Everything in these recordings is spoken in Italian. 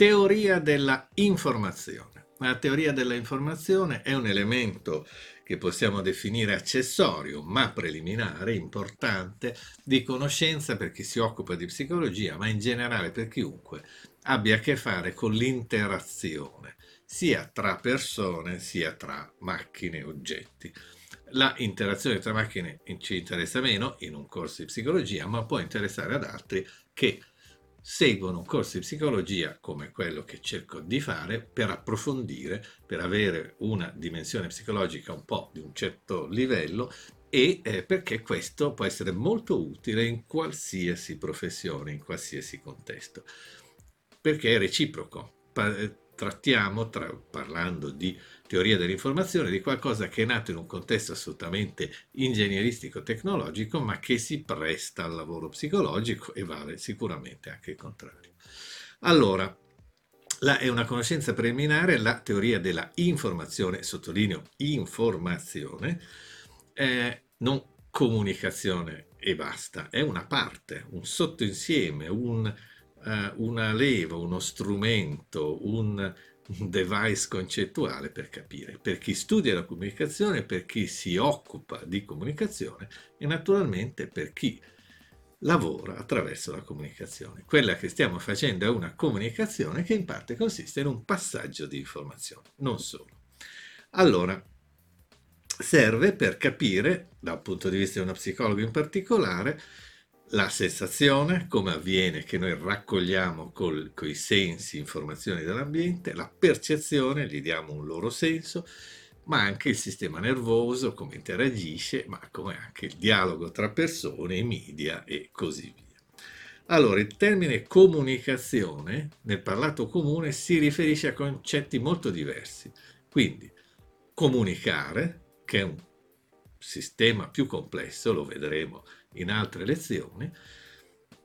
Teoria della informazione. La teoria della informazione è un elemento che possiamo definire accessorio, ma preliminare, importante, di conoscenza per chi si occupa di psicologia, ma in generale per chiunque abbia a che fare con l'interazione, sia tra persone sia tra macchine e oggetti. La interazione tra macchine ci interessa meno in un corso di psicologia, ma può interessare ad altri che seguono un corso di psicologia come quello che cerco di fare per approfondire, per avere una dimensione psicologica un po' di un certo livello e eh, perché questo può essere molto utile in qualsiasi professione, in qualsiasi contesto, perché è reciproco. Eh, trattiamo, tra, parlando di teoria dell'informazione, di qualcosa che è nato in un contesto assolutamente ingegneristico-tecnologico, ma che si presta al lavoro psicologico e vale sicuramente anche il contrario. Allora, la, è una conoscenza preliminare la teoria della informazione, sottolineo informazione, eh, non comunicazione e basta, è una parte, un sottoinsieme, un, uh, una leva, uno strumento, un device concettuale per capire, per chi studia la comunicazione, per chi si occupa di comunicazione e naturalmente per chi lavora attraverso la comunicazione. Quella che stiamo facendo è una comunicazione che in parte consiste in un passaggio di informazioni, non solo. Allora, serve per capire, dal punto di vista di uno psicologo in particolare, la sensazione, come avviene che noi raccogliamo con i sensi informazioni dell'ambiente, la percezione, gli diamo un loro senso, ma anche il sistema nervoso, come interagisce, ma come anche il dialogo tra persone, i media e così via. Allora, il termine comunicazione nel parlato comune si riferisce a concetti molto diversi. Quindi, comunicare, che è un sistema più complesso, lo vedremo in altre lezioni.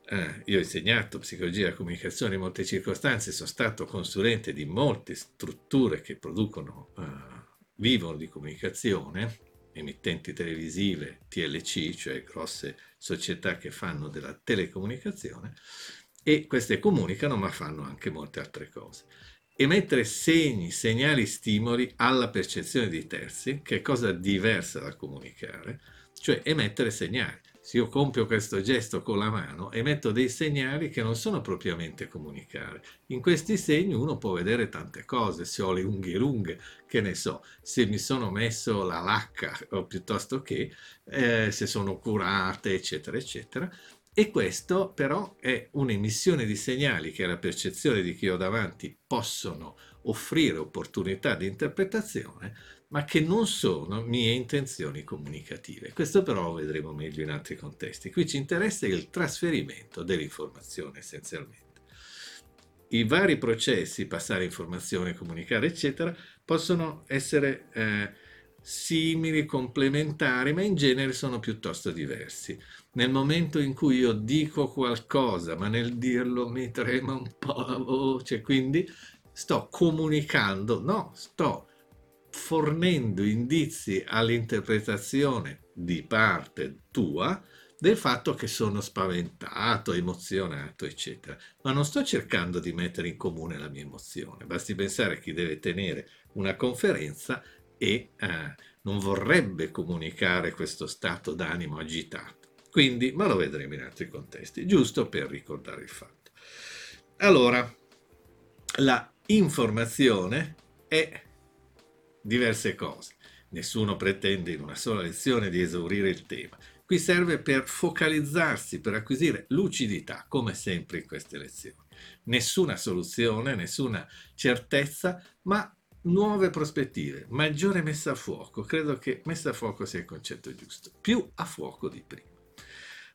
Eh, io ho insegnato psicologia della comunicazione in molte circostanze, sono stato consulente di molte strutture che producono, eh, vivono di comunicazione, emittenti televisive, TLC, cioè grosse società che fanno della telecomunicazione, e queste comunicano ma fanno anche molte altre cose. Emettere segni, segnali, stimoli alla percezione di terzi, che è cosa diversa da comunicare, cioè emettere segnali se io compio questo gesto con la mano, emetto dei segnali che non sono propriamente comunicare. In questi segni uno può vedere tante cose, se ho le unghie lunghe, che ne so, se mi sono messo la lacca o piuttosto che eh, se sono curate, eccetera, eccetera. E questo però è un'emissione di segnali che la percezione di chi ho davanti possono offrire opportunità di interpretazione ma che non sono mie intenzioni comunicative. Questo però lo vedremo meglio in altri contesti. Qui ci interessa il trasferimento dell'informazione essenzialmente. I vari processi, passare informazione, comunicare, eccetera, possono essere eh, simili, complementari, ma in genere sono piuttosto diversi. Nel momento in cui io dico qualcosa, ma nel dirlo mi trema un po' la voce, quindi sto comunicando, no, sto fornendo indizi all'interpretazione di parte tua del fatto che sono spaventato, emozionato, eccetera. Ma non sto cercando di mettere in comune la mia emozione. Basti pensare a chi deve tenere una conferenza e eh, non vorrebbe comunicare questo stato d'animo agitato. Quindi, ma lo vedremo in altri contesti, giusto per ricordare il fatto. Allora, la informazione è diverse cose. Nessuno pretende in una sola lezione di esaurire il tema. Qui serve per focalizzarsi, per acquisire lucidità, come sempre in queste lezioni. Nessuna soluzione, nessuna certezza, ma nuove prospettive, maggiore messa a fuoco. Credo che messa a fuoco sia il concetto giusto, più a fuoco di prima.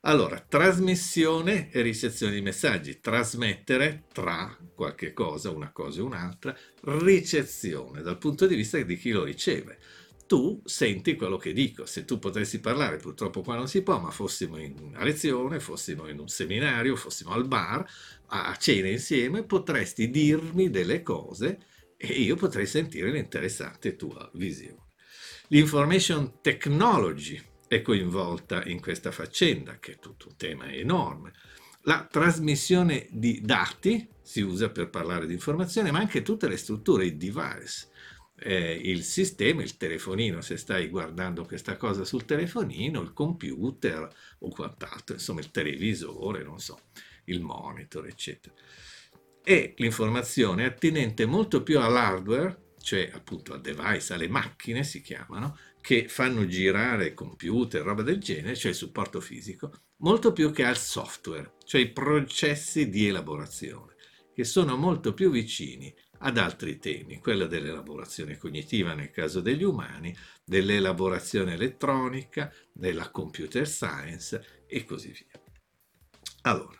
Allora, trasmissione e ricezione di messaggi, trasmettere tra qualche cosa, una cosa e un'altra, ricezione dal punto di vista di chi lo riceve. Tu senti quello che dico, se tu potessi parlare, purtroppo qua non si può, ma fossimo in una lezione, fossimo in un seminario, fossimo al bar, a cena insieme, potresti dirmi delle cose e io potrei sentire l'interessante tua visione. L'information technology, è coinvolta in questa faccenda, che è tutto un tema enorme. La trasmissione di dati si usa per parlare di informazione, ma anche tutte le strutture, i device, eh, il sistema, il telefonino, se stai guardando questa cosa sul telefonino, il computer o quant'altro, insomma il televisore, non so, il monitor, eccetera. E l'informazione attinente molto più all'hardware, cioè appunto al device, alle macchine si chiamano, che fanno girare computer, roba del genere, cioè il supporto fisico, molto più che al software, cioè i processi di elaborazione, che sono molto più vicini ad altri temi, quella dell'elaborazione cognitiva nel caso degli umani, dell'elaborazione elettronica, della computer science e così via. Allora,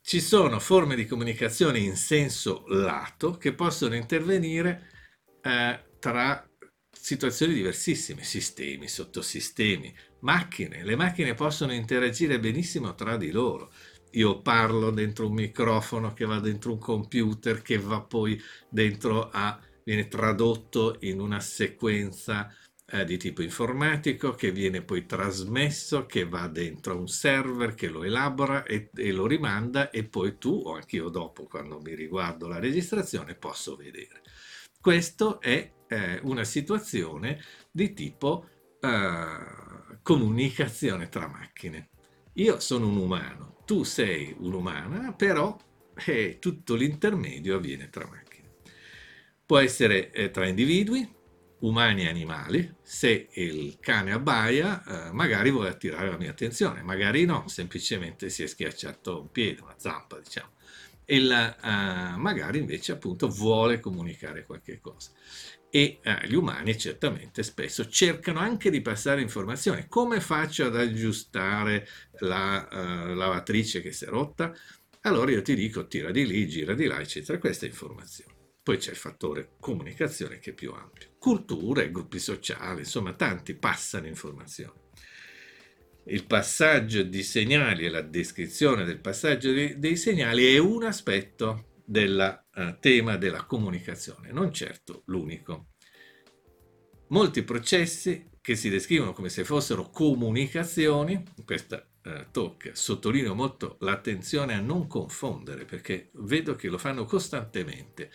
ci sono forme di comunicazione in senso lato che possono intervenire eh, tra situazioni diversissime, sistemi, sottosistemi, macchine. Le macchine possono interagire benissimo tra di loro. Io parlo dentro un microfono che va dentro un computer che va poi dentro a viene tradotto in una sequenza eh, di tipo informatico che viene poi trasmesso, che va dentro un server che lo elabora e, e lo rimanda e poi tu o anch'io dopo quando mi riguardo la registrazione posso vedere. Questo è eh, una situazione di tipo eh, comunicazione tra macchine. Io sono un umano, tu sei un'umana, però eh, tutto l'intermedio avviene tra macchine. Può essere eh, tra individui, umani e animali. Se il cane abbaia, eh, magari vuole attirare la mia attenzione, magari no, semplicemente si è schiacciato un piede, una zampa, diciamo e la, uh, magari invece appunto vuole comunicare qualche cosa. E uh, gli umani certamente spesso cercano anche di passare informazioni. Come faccio ad aggiustare la uh, lavatrice che si è rotta? Allora io ti dico tira di lì, gira di là, eccetera. Questa è informazione. Poi c'è il fattore comunicazione che è più ampio. Culture, gruppi sociali, insomma tanti passano informazioni il passaggio di segnali e la descrizione del passaggio dei, dei segnali è un aspetto del uh, tema della comunicazione, non certo l'unico. Molti processi che si descrivono come se fossero comunicazioni, questa uh, talk sottolineo molto l'attenzione a non confondere, perché vedo che lo fanno costantemente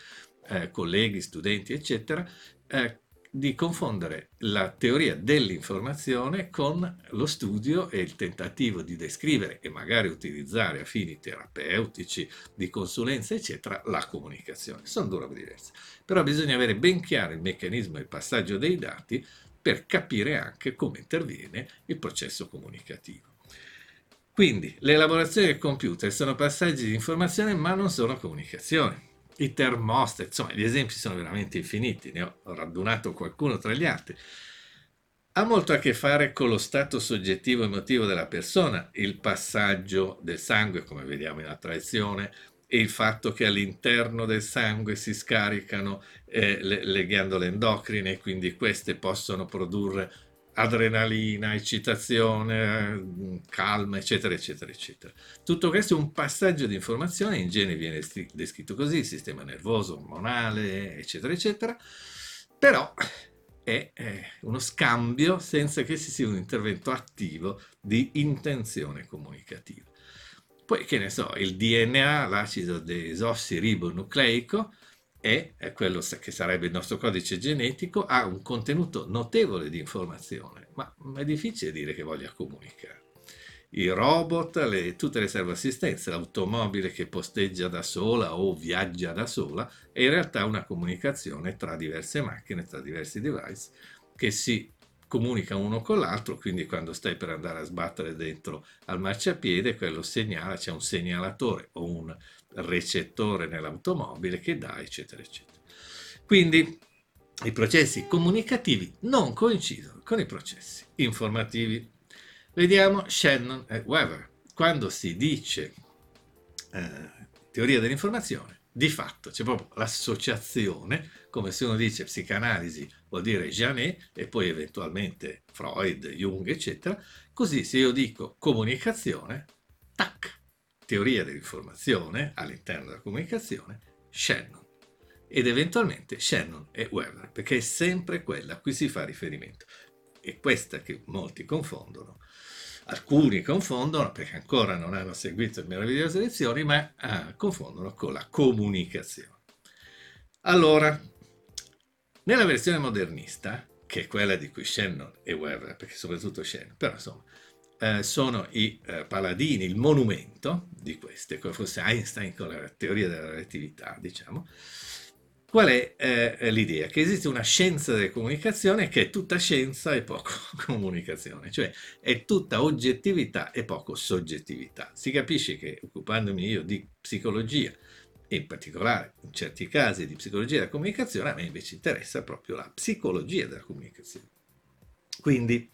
eh, colleghi, studenti, eccetera, eh, di confondere la teoria dell'informazione con lo studio e il tentativo di descrivere e magari utilizzare a fini terapeutici, di consulenza, eccetera, la comunicazione. Sono due robe diverse. Però bisogna avere ben chiaro il meccanismo e il passaggio dei dati per capire anche come interviene il processo comunicativo. Quindi l'elaborazione del computer sono passaggi di informazione ma non sono comunicazione i termostati, insomma gli esempi sono veramente infiniti, ne ho radunato qualcuno tra gli altri. Ha molto a che fare con lo stato soggettivo emotivo della persona, il passaggio del sangue, come vediamo in attrazione, e il fatto che all'interno del sangue si scaricano eh, le, le ghiandole endocrine, quindi queste possono produrre adrenalina, eccitazione, calma, eccetera, eccetera, eccetera. Tutto questo è un passaggio di informazione, in genere viene descritto così, sistema nervoso, ormonale, eccetera, eccetera, però è, è uno scambio senza che ci sia un intervento attivo di intenzione comunicativa. Poi, che ne so, il DNA, l'acido desossiribonucleico, e quello che sarebbe il nostro codice genetico, ha un contenuto notevole di informazione, ma è difficile dire che voglia comunicare. I robot, le, tutte le servoassistenze, l'automobile che posteggia da sola o viaggia da sola, è in realtà una comunicazione tra diverse macchine, tra diversi device, che si comunicano uno con l'altro, quindi quando stai per andare a sbattere dentro al marciapiede, quello segnala, c'è un segnalatore o un recettore nell'automobile che dà, eccetera, eccetera. Quindi i processi comunicativi non coincidono con i processi informativi. Vediamo Shannon e Weber. Quando si dice eh, teoria dell'informazione, di fatto c'è proprio l'associazione, come se uno dice psicanalisi vuol dire Janet e poi eventualmente Freud, Jung, eccetera. Così se io dico comunicazione, tac, teoria dell'informazione all'interno della comunicazione, Shannon. Ed eventualmente Shannon e Weber, perché è sempre quella a cui si fa riferimento. E questa che molti confondono alcuni confondono, perché ancora non hanno seguito le meravigliose lezioni, ma ah, confondono con la comunicazione. Allora, nella versione modernista, che è quella di cui Shannon e Weber, perché soprattutto Shannon, però insomma, eh, sono i eh, paladini, il monumento di queste, come Einstein con la teoria della relatività, diciamo, Qual è eh, l'idea? Che esiste una scienza della comunicazione che è tutta scienza e poco comunicazione, cioè è tutta oggettività e poco soggettività. Si capisce che occupandomi io di psicologia, e in particolare in certi casi di psicologia della comunicazione, a me invece interessa proprio la psicologia della comunicazione. Quindi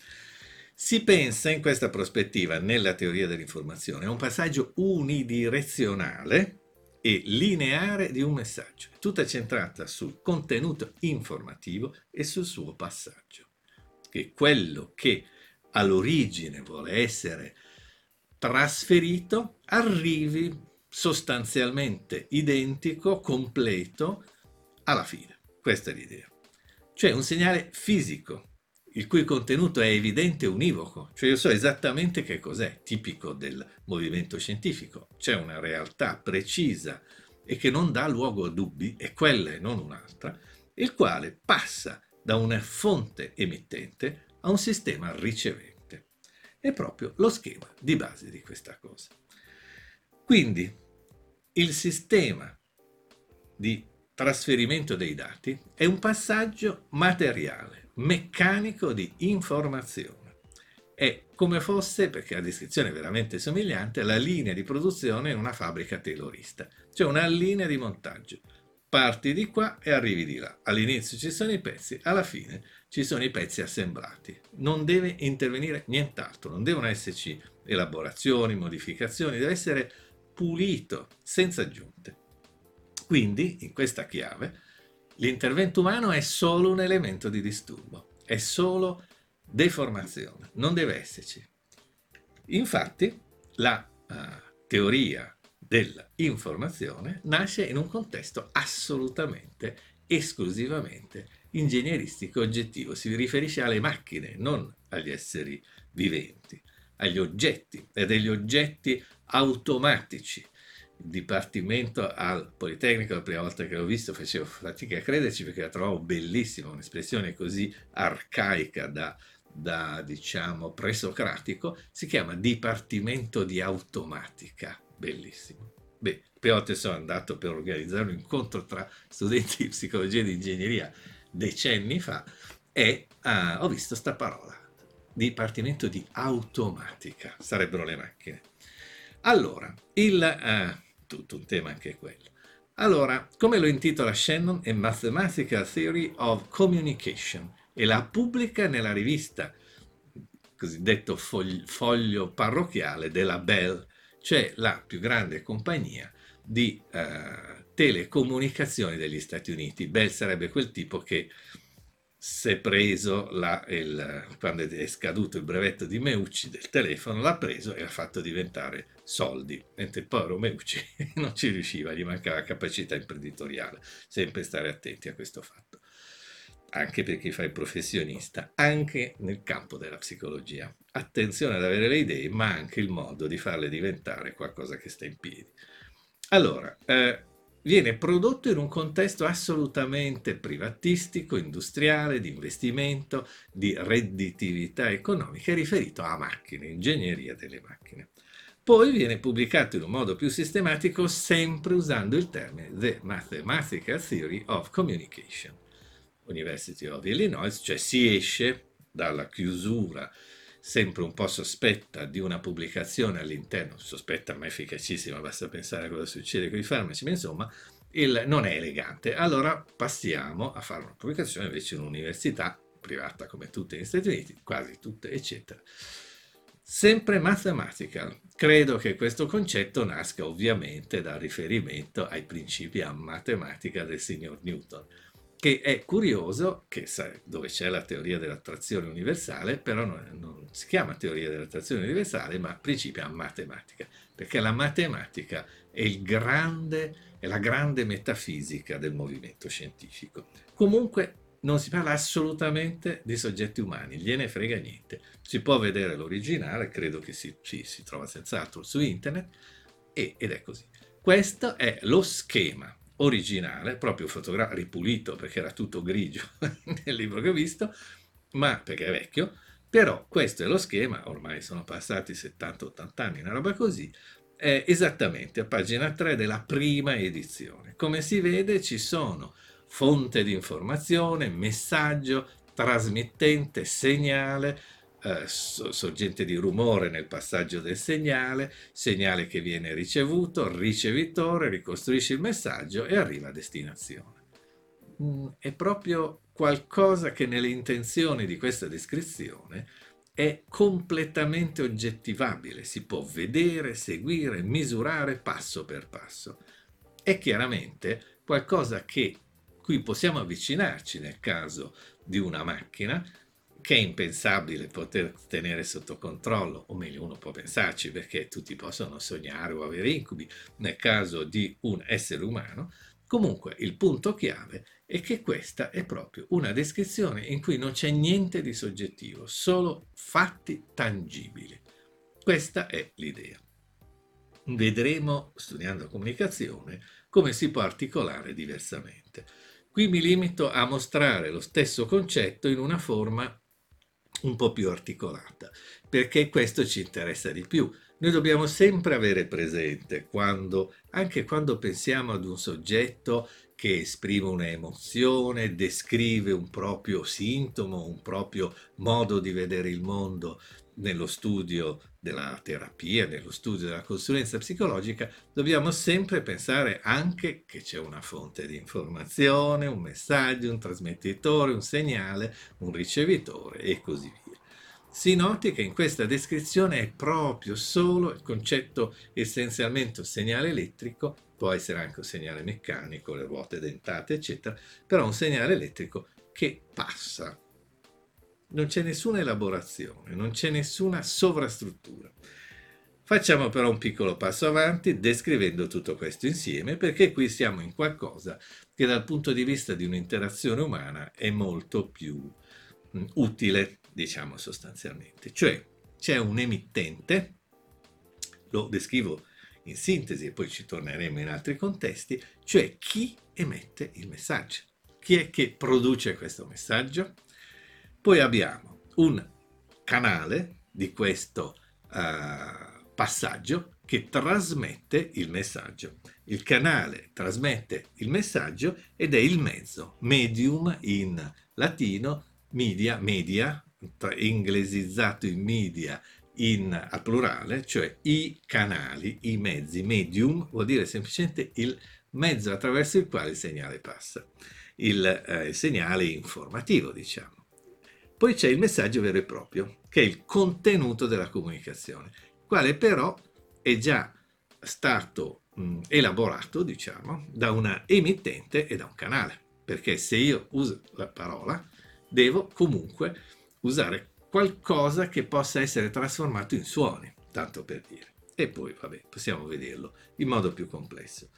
si pensa in questa prospettiva, nella teoria dell'informazione, a un passaggio unidirezionale e lineare di un messaggio, tutta centrata sul contenuto informativo e sul suo passaggio, che quello che all'origine vuole essere trasferito arrivi sostanzialmente identico, completo, alla fine. Questa è l'idea. Cioè un segnale fisico, il cui contenuto è evidente e univoco, cioè io so esattamente che cos'è, tipico del movimento scientifico, c'è una realtà precisa e che non dà luogo a dubbi, e quella e non un'altra, il quale passa da una fonte emittente a un sistema ricevente. È proprio lo schema di base di questa cosa. Quindi il sistema di trasferimento dei dati è un passaggio materiale, meccanico di informazione. È come fosse, perché la descrizione è veramente somigliante, la linea di produzione in una fabbrica taylorista, cioè una linea di montaggio. Parti di qua e arrivi di là. All'inizio ci sono i pezzi, alla fine ci sono i pezzi assemblati. Non deve intervenire nient'altro, non devono esserci elaborazioni, modificazioni, deve essere pulito, senza aggiunte. Quindi, in questa chiave, L'intervento umano è solo un elemento di disturbo, è solo deformazione, non deve esserci. Infatti, la uh, teoria dell'informazione nasce in un contesto assolutamente, esclusivamente ingegneristico oggettivo, si riferisce alle macchine, non agli esseri viventi, agli oggetti e degli oggetti automatici dipartimento al Politecnico, la prima volta che l'ho visto facevo fatica a crederci perché la trovavo bellissima, un'espressione così arcaica da, da diciamo presocratico, si chiama Dipartimento di Automatica, bellissimo. Beh, prima volta sono andato per organizzare un incontro tra studenti di psicologia e di ingegneria decenni fa e uh, ho visto sta parola, Dipartimento di Automatica, sarebbero le macchine. Allora, il... Uh, tutto un tema anche quello. Allora, come lo intitola Shannon, è Mathematical Theory of Communication e la pubblica nella rivista cosiddetto foglio, foglio parrocchiale della Bell, cioè la più grande compagnia di uh, telecomunicazioni degli Stati Uniti. Bell sarebbe quel tipo che si è preso la, il, quando è scaduto il brevetto di Meucci del telefono, l'ha preso e l'ha fatto diventare soldi, mentre il povero Meucci non ci riusciva, gli mancava capacità imprenditoriale, sempre stare attenti a questo fatto, anche per chi fa il professionista, anche nel campo della psicologia. Attenzione ad avere le idee, ma anche il modo di farle diventare qualcosa che sta in piedi. Allora, eh, viene prodotto in un contesto assolutamente privatistico, industriale, di investimento, di redditività economica riferito a macchine, ingegneria delle macchine. Poi viene pubblicato in un modo più sistematico sempre usando il termine The Mathematical Theory of Communication. University of Illinois, cioè si esce dalla chiusura sempre un po' sospetta di una pubblicazione all'interno, sospetta ma efficacissima, basta pensare a cosa succede con i farmaci, ma insomma il, non è elegante. Allora passiamo a fare una pubblicazione invece in un'università privata come tutte negli Stati Uniti, quasi tutte, eccetera. Sempre mathematical. Credo che questo concetto nasca ovviamente dal riferimento ai principi a matematica del signor Newton che è curioso che dove c'è la teoria dell'attrazione universale, però non, non, si chiama teoria dell'attrazione universale, ma principia matematica, perché la matematica è, grande, è la grande metafisica del movimento scientifico. Comunque non si parla assolutamente di soggetti umani, gliene frega niente. Si può vedere l'originale, credo che si, si, si trova senz'altro su internet, e, ed è così. Questo è lo schema originale, proprio fotografato, ripulito perché era tutto grigio nel libro che ho visto, ma perché è vecchio, però questo è lo schema, ormai sono passati 70-80 anni, una roba così, è esattamente a pagina 3 della prima edizione. Come si vede ci sono fonte di informazione, messaggio, trasmittente, segnale, eh, sorgente di rumore nel passaggio del segnale, segnale che viene ricevuto, ricevitore, ricostruisce il messaggio e arriva a destinazione. Mm, è proprio qualcosa che nelle intenzioni di questa descrizione è completamente oggettivabile, si può vedere, seguire, misurare passo per passo. È chiaramente qualcosa che cui possiamo avvicinarci nel caso di una macchina che è impensabile poter tenere sotto controllo, o meglio uno può pensarci perché tutti possono sognare o avere incubi nel caso di un essere umano, comunque il punto chiave è che questa è proprio una descrizione in cui non c'è niente di soggettivo, solo fatti tangibili. Questa è l'idea. Vedremo, studiando comunicazione, come si può articolare diversamente. Qui mi limito a mostrare lo stesso concetto in una forma un po' più articolata, perché questo ci interessa di più. Noi dobbiamo sempre avere presente quando, anche quando pensiamo ad un soggetto che esprime un'emozione, descrive un proprio sintomo, un proprio modo di vedere il mondo nello studio della terapia, nello studio della consulenza psicologica, dobbiamo sempre pensare anche che c'è una fonte di informazione, un messaggio, un trasmettitore, un segnale, un ricevitore e così via. Si noti che in questa descrizione è proprio solo il concetto essenzialmente un segnale elettrico, può essere anche un segnale meccanico, le ruote dentate, eccetera, però un segnale elettrico che passa non c'è nessuna elaborazione, non c'è nessuna sovrastruttura. Facciamo però un piccolo passo avanti descrivendo tutto questo insieme perché qui siamo in qualcosa che dal punto di vista di un'interazione umana è molto più mm, utile, diciamo sostanzialmente. Cioè c'è un emittente, lo descrivo in sintesi e poi ci torneremo in altri contesti, cioè chi emette il messaggio. Chi è che produce questo messaggio? Poi abbiamo un canale di questo uh, passaggio che trasmette il messaggio. Il canale trasmette il messaggio ed è il mezzo, medium in latino, media, media, inglesizzato in media in, a plurale, cioè i canali, i mezzi, medium vuol dire semplicemente il mezzo attraverso il quale il segnale passa, il, eh, il segnale informativo, diciamo. Poi c'è il messaggio vero e proprio, che è il contenuto della comunicazione, quale però è già stato mh, elaborato, diciamo, da una emittente e da un canale, perché se io uso la parola, devo comunque usare qualcosa che possa essere trasformato in suoni, tanto per dire. E poi, vabbè, possiamo vederlo in modo più complesso.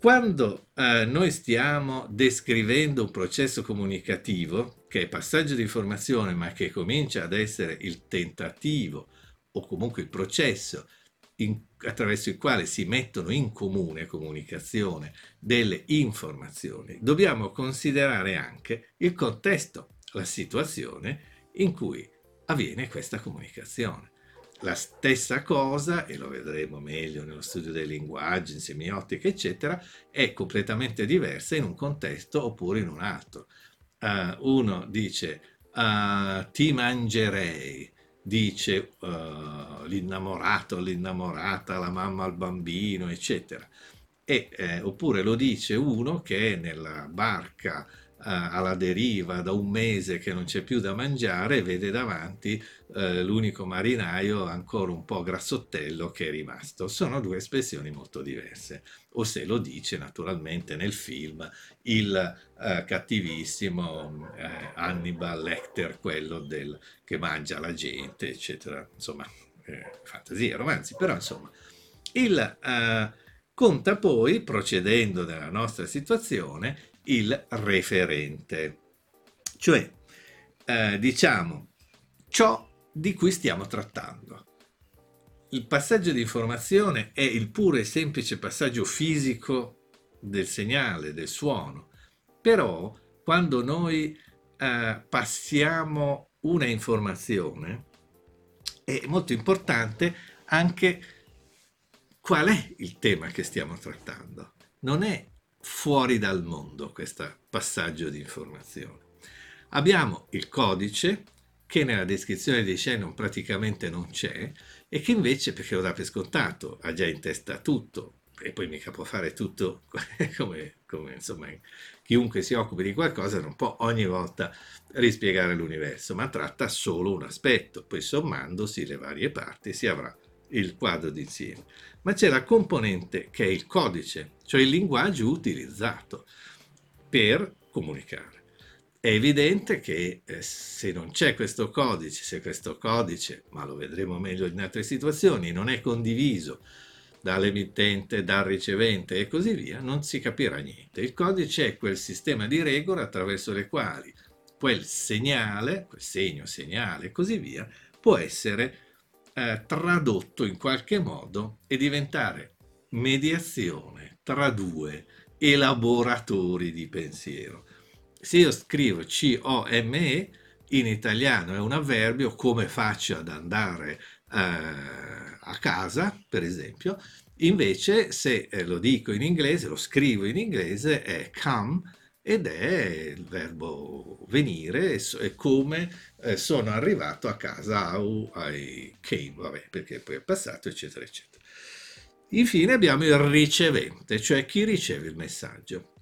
Quando eh, noi stiamo descrivendo un processo comunicativo, che è passaggio di informazione, ma che comincia ad essere il tentativo o comunque il processo in, attraverso il quale si mettono in comune comunicazione delle informazioni, dobbiamo considerare anche il contesto, la situazione in cui avviene questa comunicazione. La stessa cosa, e lo vedremo meglio nello studio dei linguaggi, in semiotica, eccetera, è completamente diversa in un contesto oppure in un altro. Uh, uno dice uh, ti mangerei, dice uh, l'innamorato, l'innamorata, la mamma al bambino, eccetera. E, eh, oppure lo dice uno che è nella barca alla deriva da un mese che non c'è più da mangiare vede davanti eh, l'unico marinaio ancora un po' grassottello che è rimasto. Sono due espressioni molto diverse. O se lo dice naturalmente nel film il eh, cattivissimo eh, Hannibal Lecter, quello del, che mangia la gente, eccetera. Insomma, eh, fantasia, romanzi, però insomma. Il, eh, conta poi, procedendo nella nostra situazione, il referente, cioè eh, diciamo ciò di cui stiamo trattando. Il passaggio di informazione è il puro e semplice passaggio fisico del segnale, del suono, però quando noi eh, passiamo una informazione è molto importante anche qual è il tema che stiamo trattando. Non è fuori dal mondo questo passaggio di informazione. Abbiamo il codice che nella descrizione dei Shannon praticamente non c'è e che invece, perché lo dà per scontato, ha già in testa tutto e poi mica può fare tutto come, come insomma chiunque si occupi di qualcosa non può ogni volta rispiegare l'universo, ma tratta solo un aspetto, poi sommandosi le varie parti si avrà il quadro d'insieme. Ma c'è la componente che è il codice, cioè il linguaggio utilizzato per comunicare. È evidente che eh, se non c'è questo codice, se questo codice, ma lo vedremo meglio in altre situazioni, non è condiviso dall'emittente, dal ricevente e così via, non si capirà niente. Il codice è quel sistema di regole attraverso le quali quel segnale, quel segno, segnale e così via, può essere eh, tradotto in qualche modo e diventare mediazione tra due elaboratori di pensiero. Se io scrivo C-O-M-E, in italiano è un avverbio, come faccio ad andare eh, a casa, per esempio, invece se eh, lo dico in inglese, lo scrivo in inglese, è come ed è il verbo venire e come eh, sono arrivato a casa, how I came, vabbè, perché poi è passato, eccetera, eccetera. Infine abbiamo il ricevente, cioè chi riceve il messaggio.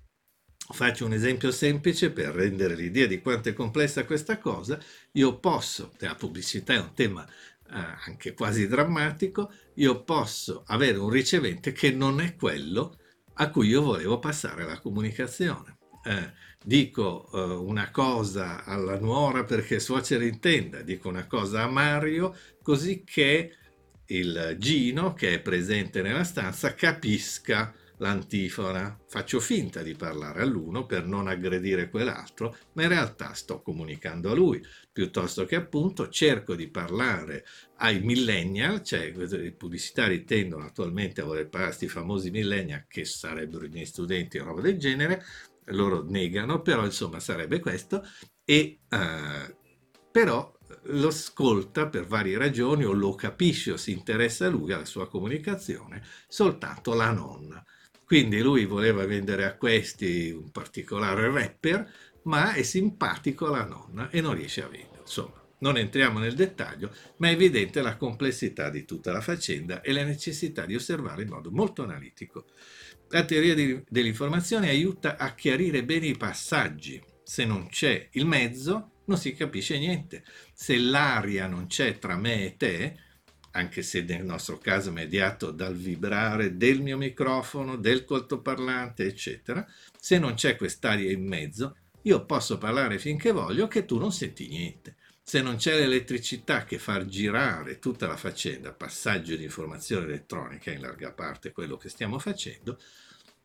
Faccio un esempio semplice per rendere l'idea di quanto è complessa questa cosa. Io posso, la pubblicità è un tema eh, anche quasi drammatico, io posso avere un ricevente che non è quello a cui io volevo passare la comunicazione. Eh, dico eh, una cosa alla nuora perché suocera intenda, dico una cosa a Mario così che il Gino che è presente nella stanza capisca l'antifona. Faccio finta di parlare all'uno per non aggredire quell'altro, ma in realtà sto comunicando a lui, piuttosto che appunto cerco di parlare ai millennial, cioè i pubblicitari tendono attualmente a voler parlare a questi famosi millennial che sarebbero i miei studenti o roba del genere, loro negano, però insomma sarebbe questo, e uh, però lo ascolta per varie ragioni o lo capisce o si interessa a lui, alla sua comunicazione, soltanto la nonna. Quindi lui voleva vendere a questi un particolare rapper, ma è simpatico alla nonna e non riesce a vendere. Insomma, non entriamo nel dettaglio, ma è evidente la complessità di tutta la faccenda e la necessità di osservare in modo molto analitico. La teoria dell'informazione aiuta a chiarire bene i passaggi. Se non c'è il mezzo, non si capisce niente. Se l'aria non c'è tra me e te, anche se nel nostro caso mediato dal vibrare del mio microfono, del coltoparlante, eccetera, se non c'è quest'aria in mezzo, io posso parlare finché voglio che tu non senti niente. Se non c'è l'elettricità che fa girare tutta la faccenda, passaggio di informazione elettronica in larga parte quello che stiamo facendo,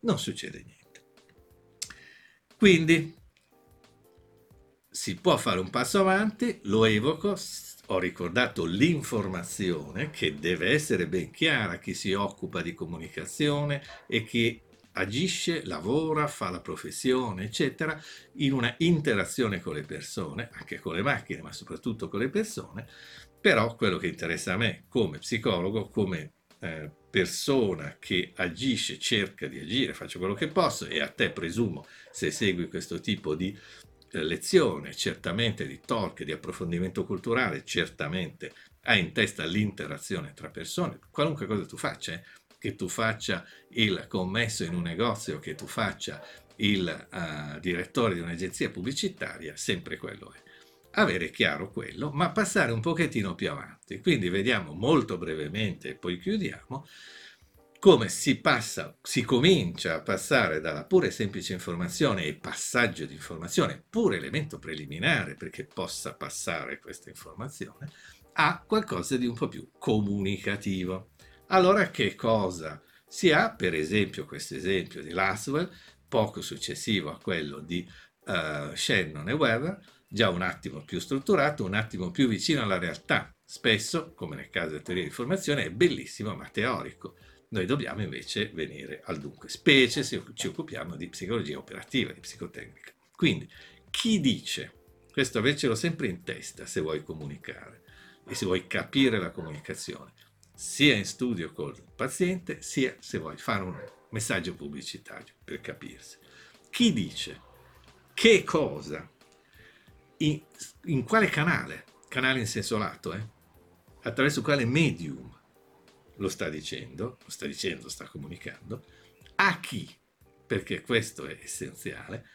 non succede niente. Quindi si può fare un passo avanti, lo evoco, ho ricordato l'informazione che deve essere ben chiara a chi si occupa di comunicazione e che agisce, lavora, fa la professione, eccetera, in una interazione con le persone, anche con le macchine, ma soprattutto con le persone, però quello che interessa a me come psicologo, come eh, persona che agisce, cerca di agire, faccio quello che posso e a te presumo, se segui questo tipo di lezione, certamente di talk, di approfondimento culturale, certamente ha in testa l'interazione tra persone, qualunque cosa tu faccia, eh? Che tu faccia il commesso in un negozio, che tu faccia il uh, direttore di un'agenzia pubblicitaria, sempre quello è. Avere chiaro quello, ma passare un pochettino più avanti. Quindi vediamo molto brevemente e poi chiudiamo come si passa, si comincia a passare dalla pura e semplice informazione e passaggio di informazione, pure elemento preliminare perché possa passare questa informazione, a qualcosa di un po' più comunicativo. Allora che cosa si ha? Per esempio questo esempio di Laswell, poco successivo a quello di uh, Shannon e Weber, già un attimo più strutturato, un attimo più vicino alla realtà. Spesso, come nel caso della teoria di informazione, è bellissimo ma teorico. Noi dobbiamo invece venire al dunque, specie se ci occupiamo di psicologia operativa, di psicotecnica. Quindi, chi dice, questo avercelo sempre in testa se vuoi comunicare e se vuoi capire la comunicazione, sia in studio col paziente, sia se vuoi fare un messaggio pubblicitario per capirsi. Chi dice che cosa, in, in quale canale, canale in senso lato, eh? attraverso quale medium lo sta dicendo, lo sta dicendo, sta comunicando, a chi, perché questo è essenziale,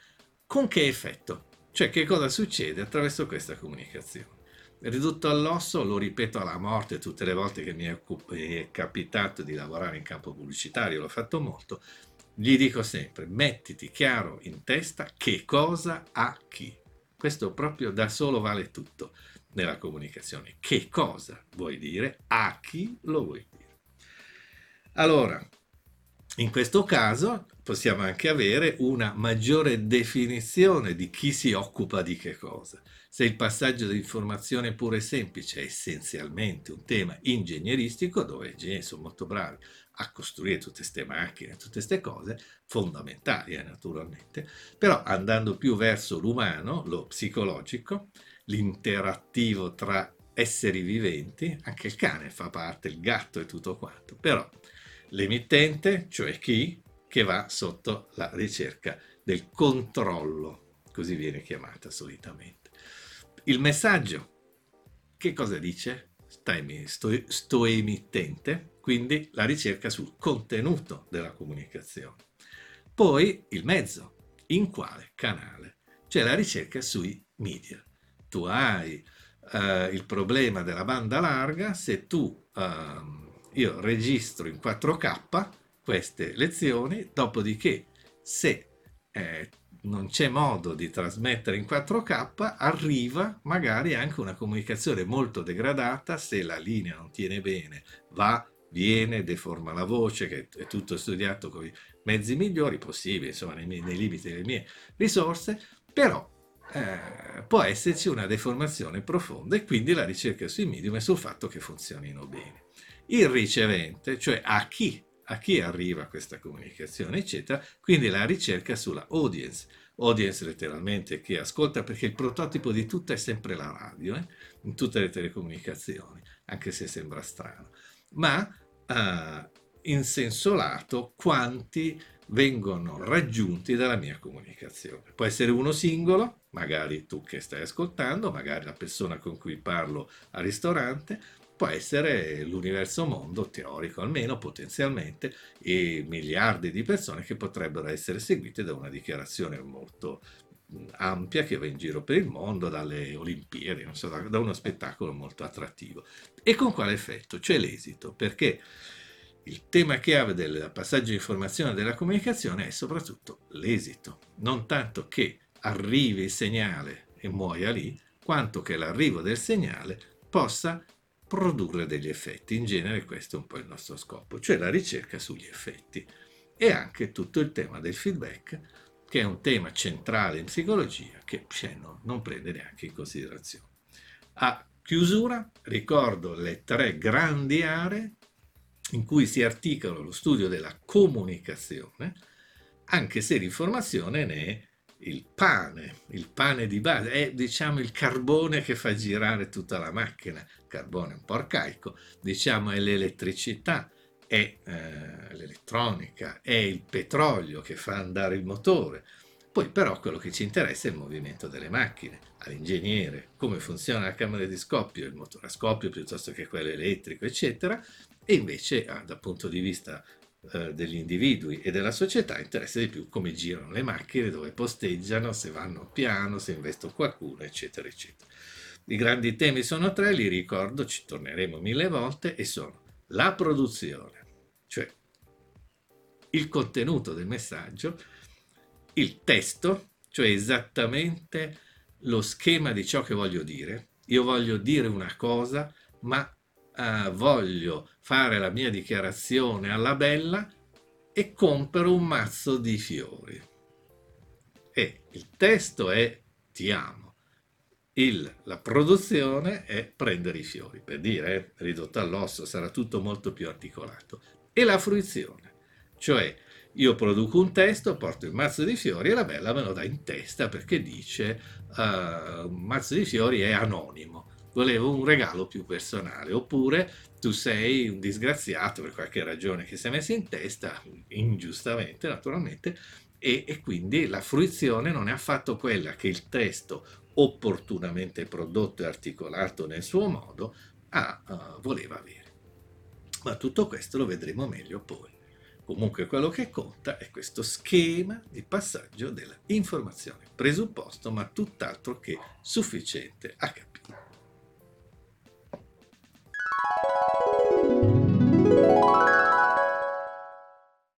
con che effetto, cioè che cosa succede attraverso questa comunicazione. Ridotto all'osso, lo ripeto alla morte tutte le volte che mi è, è capitato di lavorare in campo pubblicitario, l'ho fatto molto, gli dico sempre, mettiti chiaro in testa che cosa a chi. Questo proprio da solo vale tutto nella comunicazione. Che cosa vuoi dire, a chi lo vuoi dire. Allora, in questo caso possiamo anche avere una maggiore definizione di chi si occupa di che cosa. Se il passaggio di informazione pura e semplice è essenzialmente un tema ingegneristico, dove i ingegneri sono molto bravi a costruire tutte queste macchine, tutte queste cose, fondamentali eh, naturalmente, però andando più verso l'umano, lo psicologico, l'interattivo tra esseri viventi, anche il cane fa parte, il gatto e tutto quanto, però l'emittente, cioè chi, che va sotto la ricerca del controllo, così viene chiamata solitamente. Il messaggio, che cosa dice? Sto, sto emittente, quindi la ricerca sul contenuto della comunicazione. Poi il mezzo, in quale canale? Cioè la ricerca sui media. Tu hai uh, il problema della banda larga, se tu uh, io registro in 4K queste lezioni, dopodiché se eh, non c'è modo di trasmettere in 4K, arriva magari anche una comunicazione molto degradata, se la linea non tiene bene, va, viene, deforma la voce, che è tutto studiato con i mezzi migliori possibili, insomma nei, nei limiti delle mie risorse, però eh, può esserci una deformazione profonda e quindi la ricerca sui medium è sul fatto che funzionino bene il ricevente, cioè a chi, a chi arriva questa comunicazione, eccetera, quindi la ricerca sulla audience. Audience letteralmente chi ascolta, perché il prototipo di tutto è sempre la radio, eh? in tutte le telecomunicazioni, anche se sembra strano. Ma uh, in senso lato, quanti vengono raggiunti dalla mia comunicazione. Può essere uno singolo, magari tu che stai ascoltando, magari la persona con cui parlo al ristorante, può essere l'universo mondo teorico, almeno potenzialmente, e miliardi di persone che potrebbero essere seguite da una dichiarazione molto ampia che va in giro per il mondo, dalle Olimpiadi, so, da uno spettacolo molto attrattivo. E con quale effetto? Cioè l'esito, perché il tema chiave del passaggio di informazione della comunicazione è soprattutto l'esito, non tanto che arrivi il segnale e muoia lì, quanto che l'arrivo del segnale possa produrre degli effetti. In genere questo è un po' il nostro scopo, cioè la ricerca sugli effetti. E anche tutto il tema del feedback, che è un tema centrale in psicologia che Shannon non prende neanche in considerazione. A chiusura ricordo le tre grandi aree in cui si articola lo studio della comunicazione, anche se l'informazione ne è il pane, il pane di base, è diciamo il carbone che fa girare tutta la macchina, carbone un po' arcaico, diciamo è l'elettricità, è eh, l'elettronica, è il petrolio che fa andare il motore. Poi però quello che ci interessa è il movimento delle macchine, all'ingegnere, come funziona la camera di scoppio, il motore a scoppio piuttosto che quello elettrico, eccetera, e invece ah, dal punto di vista eh, degli individui e della società interessa di più come girano le macchine, dove posteggiano, se vanno piano, se investono qualcuno, eccetera, eccetera. I grandi temi sono tre, li ricordo, ci torneremo mille volte, e sono la produzione, cioè il contenuto del messaggio, il testo, cioè esattamente lo schema di ciò che voglio dire. Io voglio dire una cosa, ma eh, voglio fare la mia dichiarazione alla bella e compro un mazzo di fiori. e il testo è ti amo. Il, la produzione è prendere i fiori, per dire, eh, ridotto all'osso, sarà tutto molto più articolato. E la fruizione, cioè io produco un testo, porto il mazzo di fiori e la bella me lo dà in testa perché dice uh, mazzo di fiori è anonimo, volevo un regalo più personale, oppure tu sei un disgraziato per qualche ragione che si è messo in testa, ingiustamente naturalmente, e, e, quindi la fruizione non è affatto quella che il testo opportunamente prodotto e articolato nel suo modo ah, uh, voleva avere. Ma tutto questo lo vedremo meglio poi. Comunque quello che conta è questo schema di passaggio dell'informazione, presupposto ma tutt'altro che sufficiente a capire. you